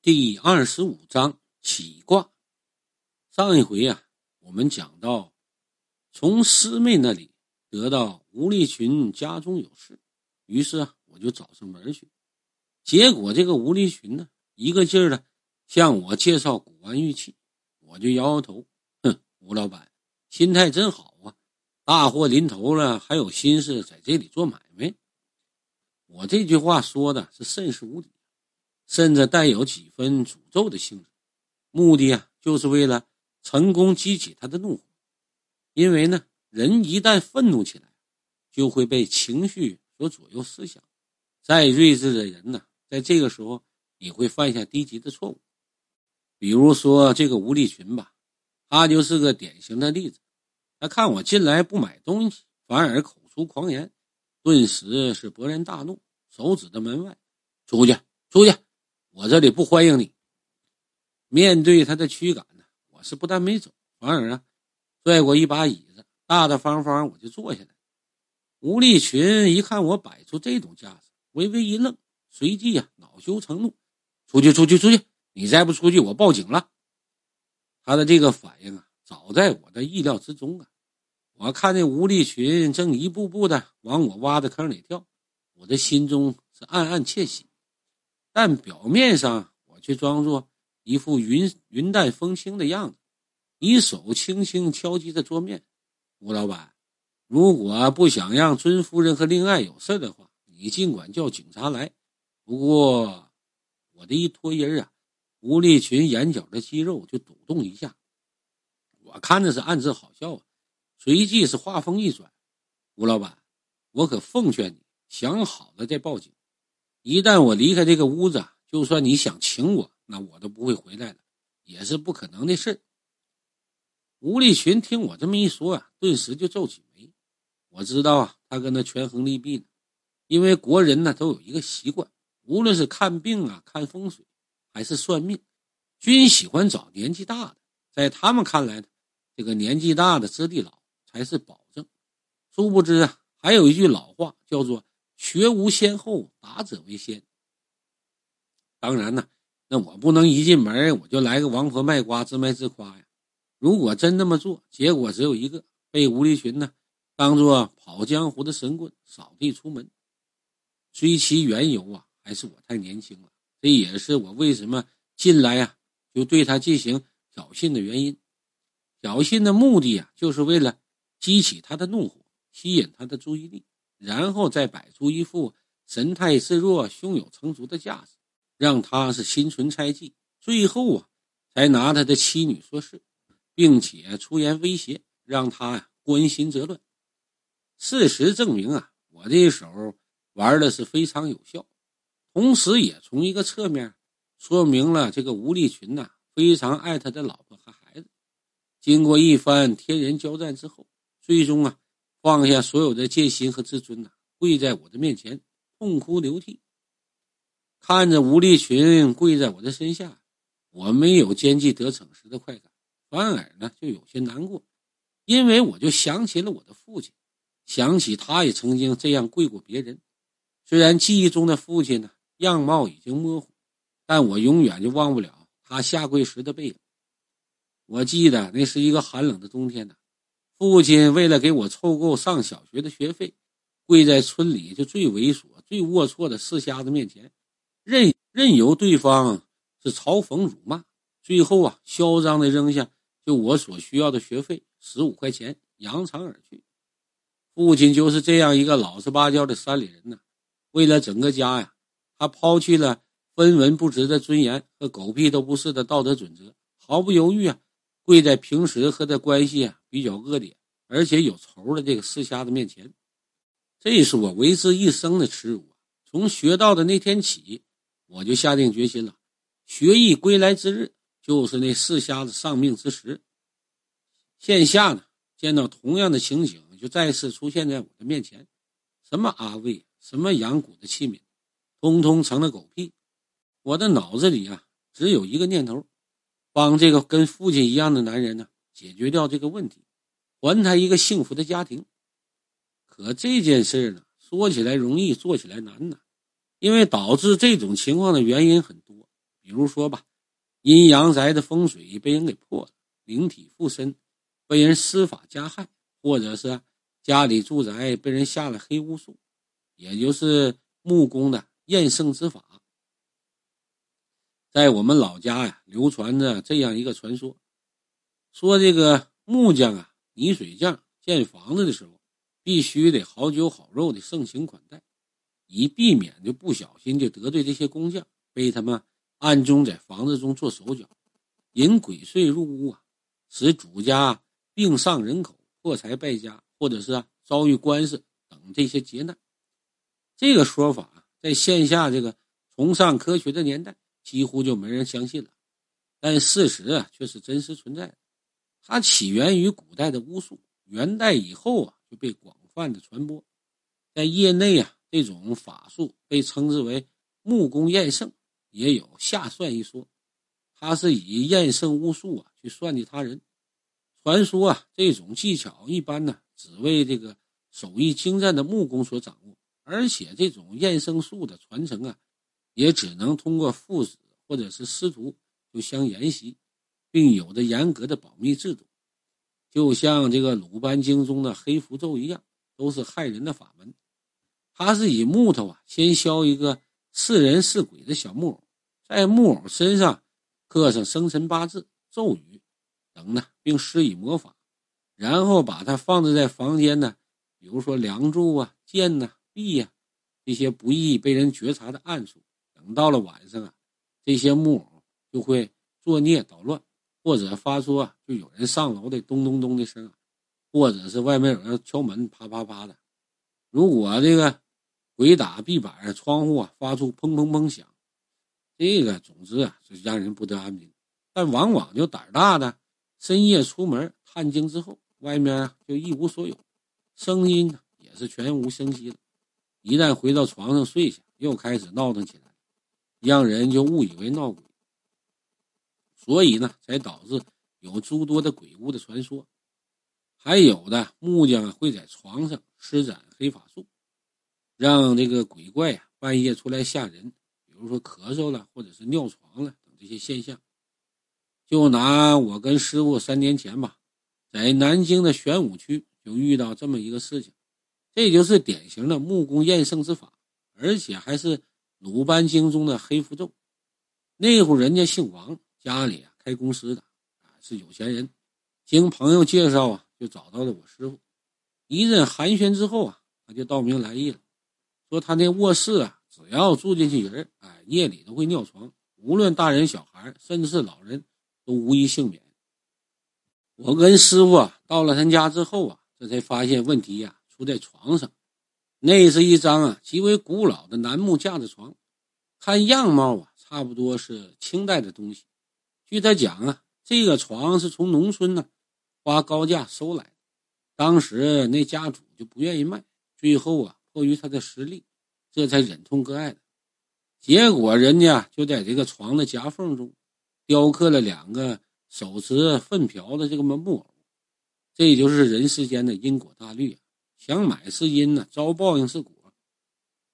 第二十五章起卦。上一回啊，我们讲到，从师妹那里得到吴立群家中有事，于是啊，我就找上门去。结果这个吴立群呢，一个劲儿的向我介绍古玩玉器，我就摇摇头，哼，吴老板心态真好啊，大祸临头了，还有心思在这里做买卖。我这句话说的是甚是无底。甚至带有几分诅咒的性质，目的啊，就是为了成功激起他的怒火。因为呢，人一旦愤怒起来，就会被情绪所左右思想。再睿智的人呢，在这个时候也会犯下低级的错误。比如说这个吴立群吧，他就是个典型的例子。他看我进来不买东西，反而口出狂言，顿时是勃然大怒，手指着门外：“出去，出去！”我这里不欢迎你。面对他的驱赶呢，我是不但没走，反而啊，拽过一把椅子，大大方方我就坐下来。吴立群一看我摆出这种架势，微微一愣，随即呀，恼羞成怒：“出去，出去，出去！你再不出去，我报警了。”他的这个反应啊，早在我的意料之中啊。我看那吴立群正一步步的往我挖的坑里跳，我的心中是暗暗窃喜。但表面上，我却装作一副云云淡风轻的样子，一手轻轻敲击着桌面。吴老板，如果不想让尊夫人和令爱有事的话，你尽管叫警察来。不过，我的一拖音啊，吴立群眼角的肌肉就抖动一下。我看着是暗自好笑啊，随即是话锋一转：“吴老板，我可奉劝你想好了再报警。”一旦我离开这个屋子，就算你想请我，那我都不会回来了，也是不可能的事吴立群听我这么一说啊，顿时就皱起眉。我知道啊，他跟他权衡利弊呢。因为国人呢都有一个习惯，无论是看病啊、看风水，还是算命，均喜欢找年纪大的。在他们看来，这个年纪大的资历老才是保证。殊不知啊，还有一句老话叫做。学无先后，达者为先。当然呢，那我不能一进门我就来个王婆卖瓜，自卖自夸呀。如果真那么做，结果只有一个：被吴立群呢当做跑江湖的神棍扫地出门。追其缘由啊，还是我太年轻了，这也是我为什么进来呀就对他进行挑衅的原因。挑衅的目的啊，就是为了激起他的怒火，吸引他的注意力。然后再摆出一副神态自若、胸有成竹的架势，让他是心存猜忌。最后啊，才拿他的妻女说事，并且出言威胁，让他呀关心则乱。事实证明啊，我这一手玩的是非常有效，同时也从一个侧面说明了这个吴立群呐非常爱他的老婆和孩子。经过一番天人交战之后，最终啊。放下所有的戒心和自尊呐，跪在我的面前痛哭流涕。看着吴立群跪在我的身下，我没有奸计得逞时的快感，反而呢就有些难过，因为我就想起了我的父亲，想起他也曾经这样跪过别人。虽然记忆中的父亲呢样貌已经模糊，但我永远就忘不了他下跪时的背影。我记得那是一个寒冷的冬天呢。父亲为了给我凑够上小学的学费，跪在村里就最猥琐、最龌龊的四瞎子面前，任任由对方是嘲讽、辱骂，最后啊，嚣张的扔下就我所需要的学费十五块钱，扬长而去。父亲就是这样一个老实巴交的山里人呢。为了整个家呀，他抛弃了分文不值的尊严和狗屁都不是的道德准则，毫不犹豫啊。跪在平时和他关系啊比较恶劣，而且有仇的这个四瞎子面前，这是我为之一生的耻辱！从学到的那天起，我就下定决心了，学艺归来之日就是那四瞎子丧命之时。线下呢，见到同样的情景，就再次出现在我的面前，什么阿魏，什么养蛊的器皿，通通成了狗屁。我的脑子里啊，只有一个念头。帮这个跟父亲一样的男人呢，解决掉这个问题，还他一个幸福的家庭。可这件事呢，说起来容易，做起来难呢。因为导致这种情况的原因很多，比如说吧，阴阳宅的风水被人给破了，灵体附身，被人施法加害，或者是家里住宅被人下了黑巫术，也就是木工的验圣之法。在我们老家呀，流传着这样一个传说，说这个木匠啊、泥水匠建房子的时候，必须得好酒好肉的盛情款待，以避免就不小心就得罪这些工匠，被他们暗中在房子中做手脚，引鬼祟入屋啊，使主家病丧人口、破财败家，或者是遭遇官司等这些劫难。这个说法在线下这个崇尚科学的年代。几乎就没人相信了，但事实啊却是真实存在的。它起源于古代的巫术，元代以后啊就被广泛的传播。在业内啊，这种法术被称之为木工验圣，也有下算一说。它是以验圣巫术啊去算计他人。传说啊，这种技巧一般呢只为这个手艺精湛的木工所掌握，而且这种验圣术的传承啊。也只能通过父子或者是师徒就相沿袭，并有着严格的保密制度，就像这个鲁班经中的黑符咒一样，都是害人的法门。它是以木头啊，先削一个似人似鬼的小木偶，在木偶身上刻上生辰八字、咒语等呢，并施以魔法，然后把它放置在房间呢，比如说梁柱啊、剑呐、壁呀这些不易被人觉察的暗处。等到了晚上啊，这些木偶就会作孽捣乱，或者发出啊就有人上楼的咚咚咚的声，或者是外面有人敲门啪啪啪的。如果这个鬼打壁板、窗户啊发出砰砰砰响，这个总之啊就让人不得安宁。但往往就胆大的深夜出门探经之后，外面就一无所有，声音呢也是全无声息了。一旦回到床上睡下，又开始闹腾起来。让人就误以为闹鬼，所以呢，才导致有诸多的鬼屋的传说。还有的木匠会在床上施展黑法术，让这个鬼怪呀半夜出来吓人，比如说咳嗽了，或者是尿床了等这些现象。就拿我跟师傅三年前吧，在南京的玄武区就遇到这么一个事情，这就是典型的木工验圣之法，而且还是。鲁班经中的黑符咒，那户人家姓王，家里啊开公司的，啊是有钱人。经朋友介绍啊，就找到了我师傅。一阵寒暄之后啊，他就道明来意了，说他那卧室啊，只要住进去人，哎，夜里都会尿床，无论大人小孩，甚至是老人，都无一幸免。我跟师傅啊到了他家之后啊，这才发现问题呀出在床上。那是一张啊极为古老的楠木架子床，看样貌啊差不多是清代的东西。据他讲啊，这个床是从农村呢花高价收来的，当时那家主就不愿意卖，最后啊迫于他的实力，这才忍痛割爱的。结果人家就在这个床的夹缝中雕刻了两个手持粪瓢的这个木偶，这就是人世间的因果大律啊。想买是因呢，遭报应是果。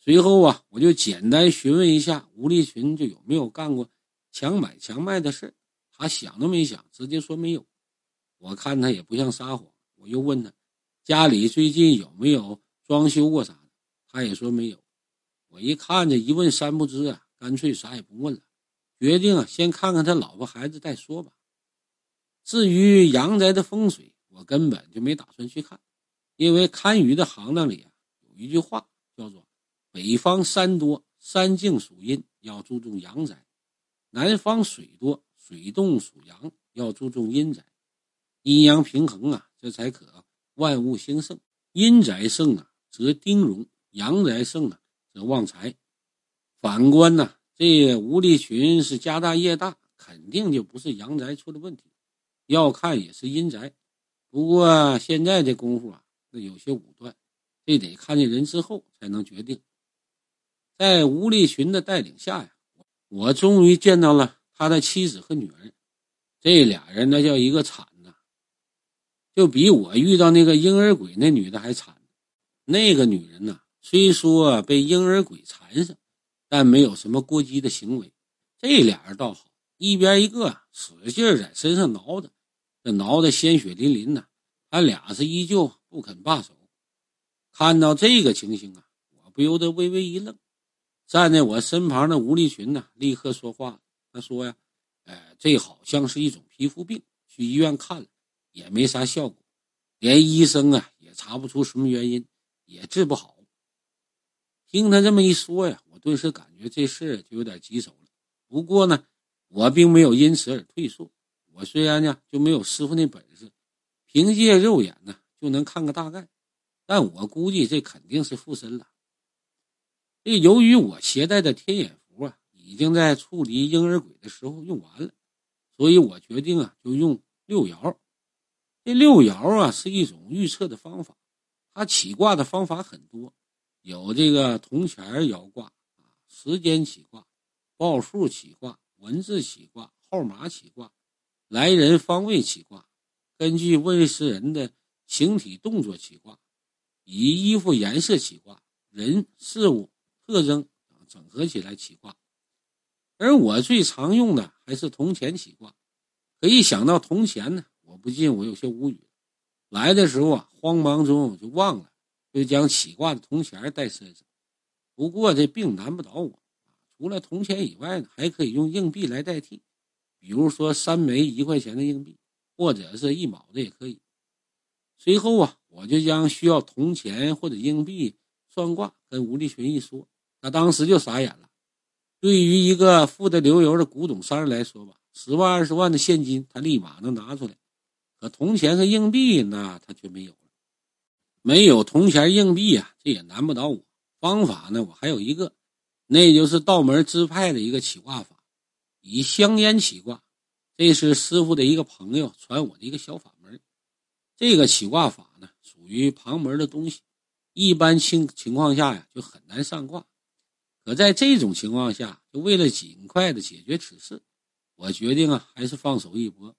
随后啊，我就简单询问一下吴立群，就有没有干过强买强卖的事他想都没想，直接说没有。我看他也不像撒谎，我又问他家里最近有没有装修过啥的，他也说没有。我一看这一问三不知啊，干脆啥也不问了，决定啊先看看他老婆孩子再说吧。至于阳宅的风水，我根本就没打算去看。因为堪舆的行当里啊，有一句话叫做“北方山多，山静属阴，要注重阳宅；南方水多，水动属阳，要注重阴宅。阴阳平衡啊，这才可万物兴盛。阴宅盛啊，则丁荣；阳宅盛啊，则旺财。反观呢，这吴立群是家大业大，肯定就不是阳宅出了问题，要看也是阴宅。不过现在这功夫啊。有些武断，这得看见人之后才能决定。在吴立群的带领下呀，我终于见到了他的妻子和女儿。这俩人那叫一个惨呐，就比我遇到那个婴儿鬼那女的还惨。那个女人呐，虽说被婴儿鬼缠上，但没有什么过激的行为，这俩人倒好，一边一个使劲在身上挠着，这挠的鲜血淋淋呐。他俩是依旧不肯罢手。看到这个情形啊，我不由得微微一愣。站在我身旁的吴立群呢，立刻说话。他说呀：“哎，这好像是一种皮肤病，去医院看了也没啥效果，连医生啊也查不出什么原因，也治不好。”听他这么一说呀，我顿时感觉这事就有点棘手了。不过呢，我并没有因此而退缩。我虽然呢就没有师傅那本事，凭借肉眼呢就能看个大概，但我估计这肯定是附身了。这由于我携带的天眼符啊，已经在处理婴儿鬼的时候用完了，所以我决定啊，就用六爻。这六爻啊，是一种预测的方法，它起卦的方法很多，有这个铜钱爻卦啊，时间起卦，报数起卦，文字起卦，号码起卦，来人方位起卦，根据问世人的形体动作起卦，以衣服颜色起卦，人事物。特征整合起来起卦，而我最常用的还是铜钱起卦。可一想到铜钱呢，我不禁我有些无语。来的时候啊，慌忙中就忘了，就将起卦的铜钱带身上。不过这并难不倒我，除了铜钱以外呢，还可以用硬币来代替，比如说三枚一块钱的硬币，或者是一毛的也可以。随后啊，我就将需要铜钱或者硬币算卦跟吴立群一说。他当时就傻眼了。对于一个富得流油的古董商人来说吧，十万二十万的现金他立马能拿出来，可铜钱和硬币那他却没有了。没有铜钱硬币啊，这也难不倒我。方法呢，我还有一个，那就是道门支派的一个起卦法，以香烟起卦。这是师傅的一个朋友传我的一个小法。这个起卦法呢，属于旁门的东西，一般情情况下呀，就很难上卦。可在这种情况下，就为了尽快的解决此事，我决定啊，还是放手一搏。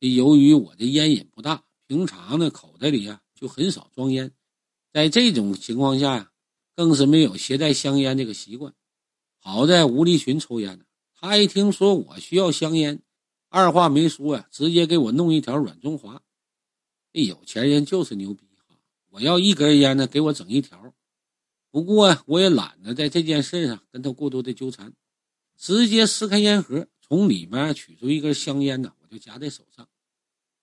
由于我的烟瘾不大，平常呢口袋里啊就很少装烟，在这种情况下呀，更是没有携带香烟这个习惯。好在吴立群抽烟呢，他一听说我需要香烟，二话没说呀，直接给我弄一条软中华。这有钱人就是牛逼哈！我要一根烟呢，给我整一条。不过我也懒得在这件事上跟他过多的纠缠，直接撕开烟盒，从里面取出一根香烟呢，我就夹在手上。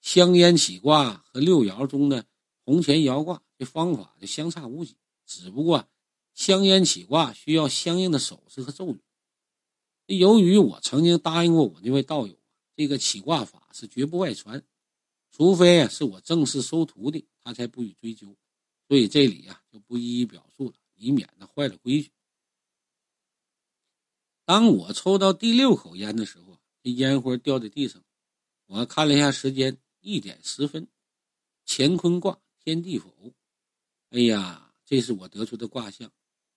香烟起卦和六爻中的红钱摇卦这方法就相差无几，只不过香烟起卦需要相应的手势和咒语。由于我曾经答应过我那位道友，这个起卦法是绝不外传，除非啊是我正式收徒弟，他才不予追究。所以这里呀就不一一表述了。以免呢坏了规矩。当我抽到第六口烟的时候这烟灰掉在地上，我看了一下时间，一点十分。乾坤卦天地否？哎呀，这是我得出的卦象，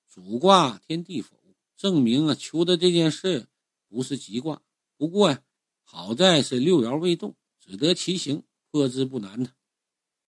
主卦天地否，证明啊求的这件事不是吉卦。不过呀，好在是六爻未动，只得其行，破之不难的。